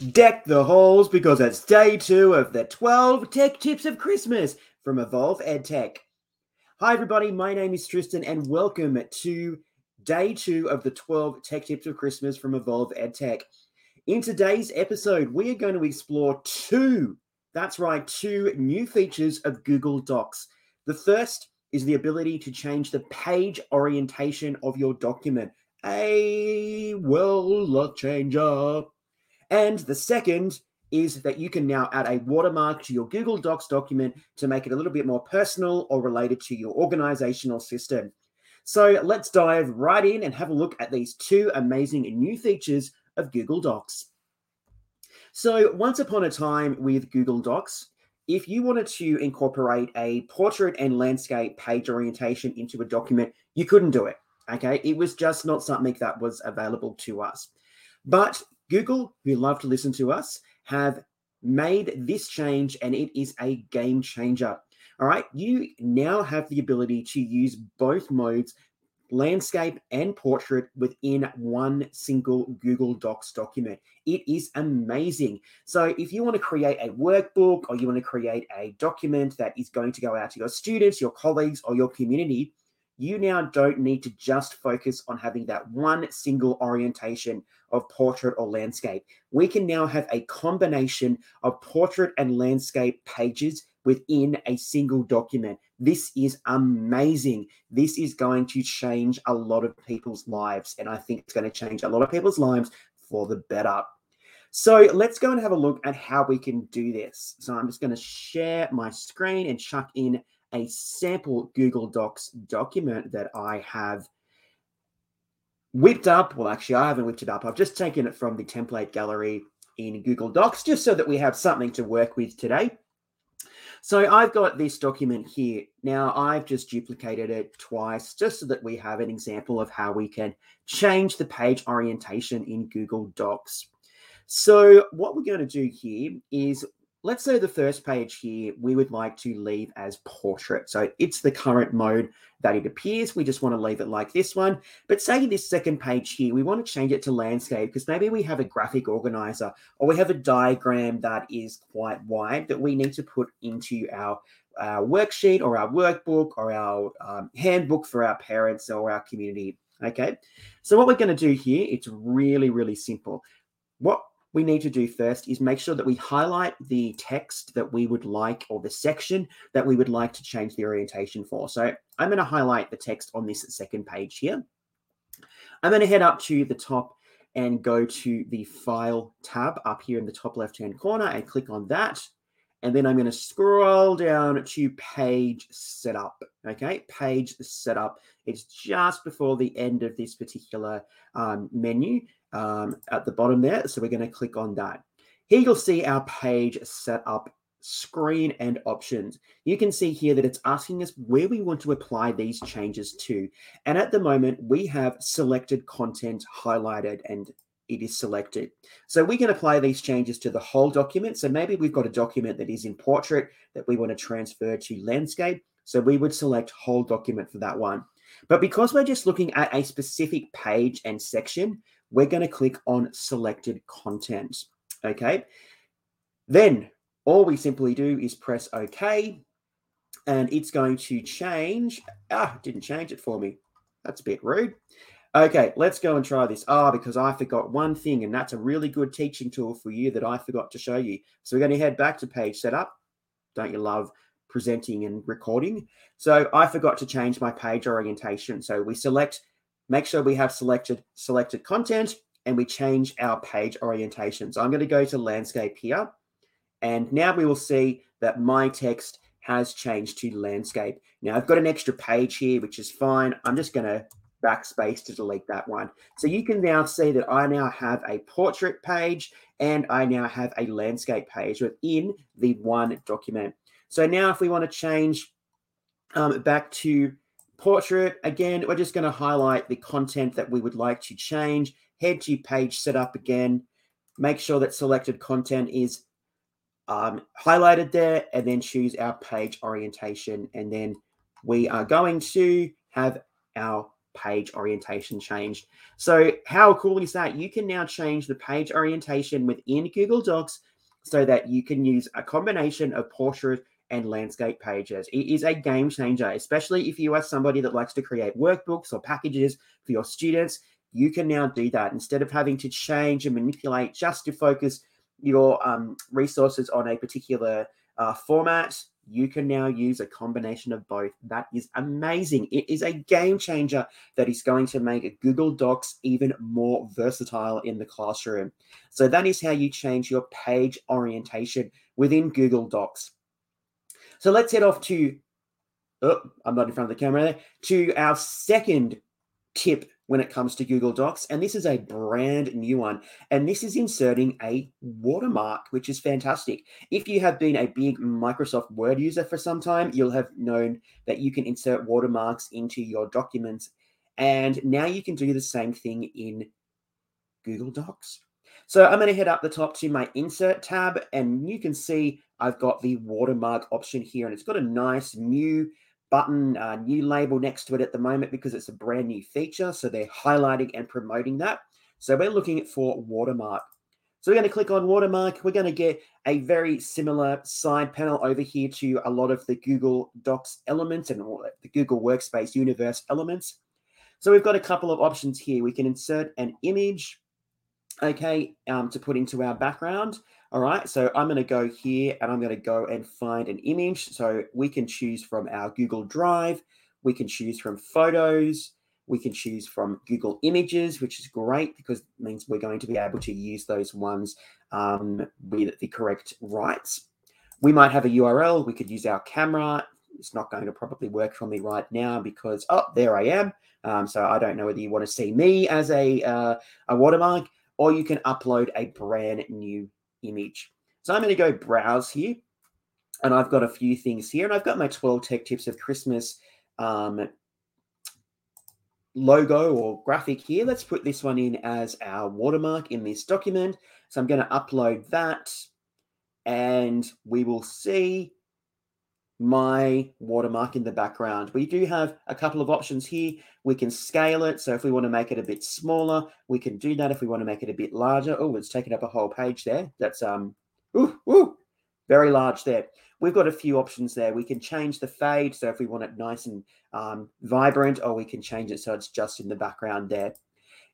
Deck the halls because it's day two of the 12 Tech Tips of Christmas from Evolve EdTech. Hi, everybody. My name is Tristan, and welcome to day two of the 12 Tech Tips of Christmas from Evolve EdTech. In today's episode, we are going to explore two, that's right, two new features of Google Docs. The first is the ability to change the page orientation of your document. A world changer. And the second is that you can now add a watermark to your Google Docs document to make it a little bit more personal or related to your organizational system. So let's dive right in and have a look at these two amazing new features of Google Docs. So, once upon a time with Google Docs, if you wanted to incorporate a portrait and landscape page orientation into a document, you couldn't do it. Okay. It was just not something that was available to us. But Google, who love to listen to us, have made this change and it is a game changer. All right, you now have the ability to use both modes, landscape and portrait, within one single Google Docs document. It is amazing. So, if you want to create a workbook or you want to create a document that is going to go out to your students, your colleagues, or your community, you now don't need to just focus on having that one single orientation of portrait or landscape. We can now have a combination of portrait and landscape pages within a single document. This is amazing. This is going to change a lot of people's lives. And I think it's going to change a lot of people's lives for the better. So let's go and have a look at how we can do this. So I'm just going to share my screen and chuck in a sample Google Docs document that I have whipped up. Well, actually, I haven't whipped it up. I've just taken it from the template gallery in Google Docs just so that we have something to work with today. So I've got this document here. Now I've just duplicated it twice just so that we have an example of how we can change the page orientation in Google Docs. So what we're going to do here is let's say the first page here, we would like to leave as portrait. So it's the current mode that it appears. We just want to leave it like this one. But say this second page here, we want to change it to landscape because maybe we have a graphic organizer or we have a diagram that is quite wide that we need to put into our our worksheet or our workbook or our um, handbook for our parents or our community. Okay. So what we're going to do here, it's really, really simple. What we need to do first is make sure that we highlight the text that we would like or the section that we would like to change the orientation for. So I'm going to highlight the text on this second page here. I'm going to head up to the top and go to the File tab up here in the top left-hand corner and click on that. And then I'm going to scroll down to Page Setup. Okay, Page Setup. It's just before the end of this particular um, menu um, at the bottom there. So we're going to click on that. Here you'll see our page setup screen and options. You can see here that it's asking us where we want to apply these changes to. And at the moment, we have selected content highlighted and it is selected. So we can apply these changes to the whole document. So maybe we've got a document that is in portrait that we want to transfer to landscape. So we would select whole document for that one. But because we're just looking at a specific page and section, we're going to click on selected content. Okay. Then all we simply do is press OK and it's going to change. Ah, didn't change it for me. That's a bit rude. Okay, let's go and try this. Ah, because I forgot one thing, and that's a really good teaching tool for you that I forgot to show you. So we're going to head back to page setup. Don't you love presenting and recording? So I forgot to change my page orientation. So we select make sure we have selected selected content and we change our page orientation. So I'm going to go to landscape here. And now we will see that my text has changed to landscape. Now I've got an extra page here, which is fine. I'm just going to backspace to delete that one. So you can now see that I now have a portrait page and I now have a landscape page within the one document. So now if we want to change um, back to portrait, again, we're just going to highlight the content that we would like to change. Head to page setup again. Make sure that selected content is um, highlighted there and then choose our page orientation. And then we are going to have our page orientation changed. So, how cool is that? You can now change the page orientation within Google Docs so that you can use a combination of portrait and landscape pages. It is a game changer, especially if you are somebody that likes to create workbooks or packages for your students. You can now do that instead of having to change and manipulate just to focus your um, resources on a particular uh, format. You can now use a combination of both. That is amazing. It is a game changer that is going to make Google Docs even more versatile in the classroom. So, that is how you change your page orientation within Google Docs. So let's head off to, oh, I'm not in front of the camera there, to our second tip when it comes to Google Docs. And this is a brand new one. And this is inserting a watermark, which is fantastic. If you have been a big Microsoft Word user for some time, you'll have known that you can insert watermarks into your documents. And now you can do the same thing in Google Docs. So I'm going to head up the top to my insert tab and you can see I've got the watermark option here and it's got a nice new button, uh, new label next to it at the moment because it's a brand new feature. So they're highlighting and promoting that. So we're looking for watermark. So we're going to click on watermark. We're going to get a very similar side panel over here to a lot of the Google Docs elements and all the Google Workspace universe elements. So we've got a couple of options here. We can insert an image okay, um, to put into our background. All right, so I'm going to go here and I'm going to go and find an image. So we can choose from our Google Drive, we can choose from photos, we can choose from Google Images, which is great because it means we're going to be able to use those ones um, with the correct rights. We might have a URL, we could use our camera. It's not going to probably work for me right now because, oh, there I am. Um, so I don't know whether you want to see me as a, uh, a watermark or you can upload a brand new image. So I'm going to go browse here and I've got a few things here and I've got my 12 tech tips of Christmas um, logo or graphic here. Let's put this one in as our watermark in this document. So I'm going to upload that and we will see my watermark in the background. We do have a couple of options here. We can scale it. So if we want to make it a bit smaller, we can do that. If we want to make it a bit larger, oh, it's taken up a whole page there. That's um, ooh, ooh, very large there. We've got a few options there. We can change the fade. So if we want it nice and um, vibrant, or we can change it so it's just in the background there.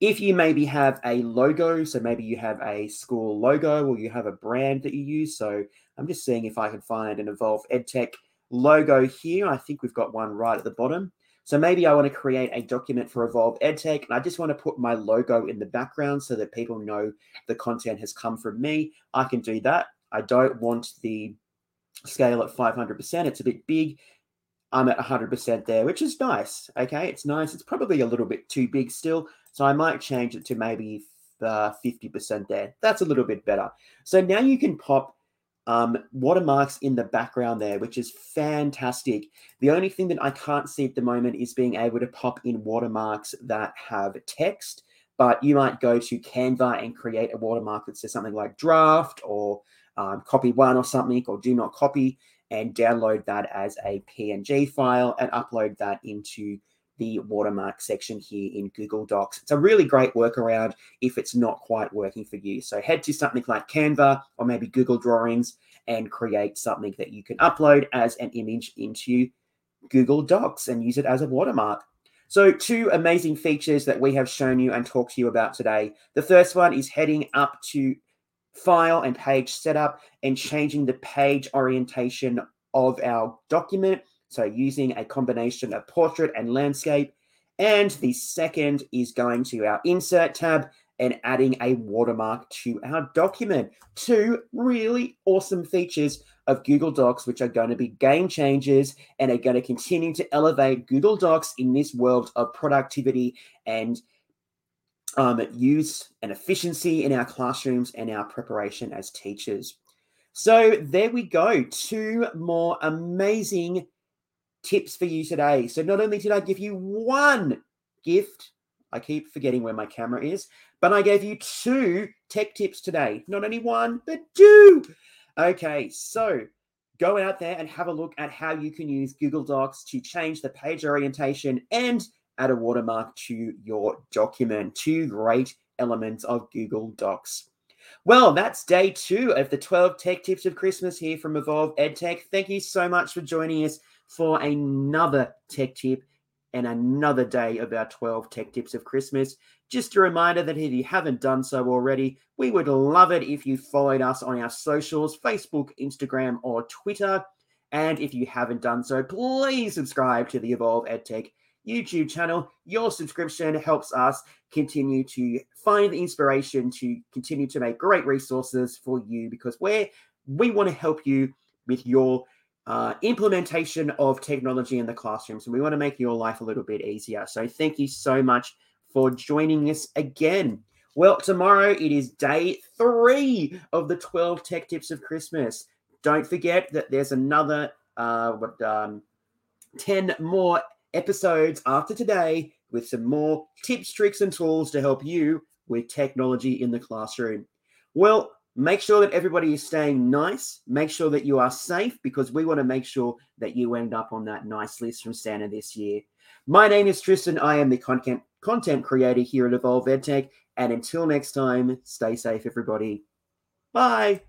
If you maybe have a logo, so maybe you have a school logo or you have a brand that you use. So I'm just seeing if I can find an Evolve EdTech logo here. I think we've got one right at the bottom. So maybe I want to create a document for Evolve EdTech, and I just want to put my logo in the background so that people know the content has come from me. I can do that. I don't want the scale at 500%. It's a bit big. I'm at 100% there, which is nice. Okay, it's nice. It's probably a little bit too big still. So I might change it to maybe uh, 50% there. That's a little bit better. So now you can pop um, watermarks in the background there, which is fantastic. The only thing that I can't see at the moment is being able to pop in watermarks that have text, but you might go to Canva and create a watermark that says something like draft or um, copy one or something, or do not copy, and download that as a PNG file and upload that into the watermark section here in Google Docs. It's a really great workaround if it's not quite working for you. So head to something like Canva or maybe Google Drawings and create something that you can upload as an image into Google Docs and use it as a watermark. So, two amazing features that we have shown you and talked to you about today. The first one is heading up to file and page setup and changing the page orientation of our document so using a combination of portrait and landscape. And the second is going to our insert tab and adding a watermark to our document. Two really awesome features of Google Docs, which are going to be game changers and are going to continue to elevate Google Docs in this world of productivity and um, use and efficiency in our classrooms and our preparation as teachers. So there we go. Two more amazing tips for you today. So not only did I give you one gift, I keep forgetting where my camera is, but I gave you two tech tips today. Not only one, but two. Okay, so go out there and have a look at how you can use Google Docs to change the page orientation and add a watermark to your document. Two great elements of Google Docs. Well, that's day two of the 12 tech tips of Christmas here from Evolve EdTech. Thank you so much for joining us for another tech tip and another day of our 12 tech tips of Christmas. Just a reminder that if you haven't done so already, we would love it if you followed us on our socials Facebook, Instagram, or Twitter. And if you haven't done so, please subscribe to the Evolve EdTech YouTube channel. Your subscription helps us continue to find the inspiration to continue to make great resources for you because we're we want to help you with your uh, implementation of technology in the classroom. So we want to make your life a little bit easier. So thank you so much for joining us again. Well, tomorrow it is day three of the 12 tech tips of Christmas. Don't forget that there's another uh, what um, 10 more episodes after today with some more tips, tricks, and tools to help you with technology in the classroom. Well, make sure that everybody is staying nice. Make sure that you are safe because we want to make sure that you end up on that nice list from Santa this year. My name is Tristan. I am the content content creator here at Evolve EdTech. And until next time, stay safe, everybody. Bye.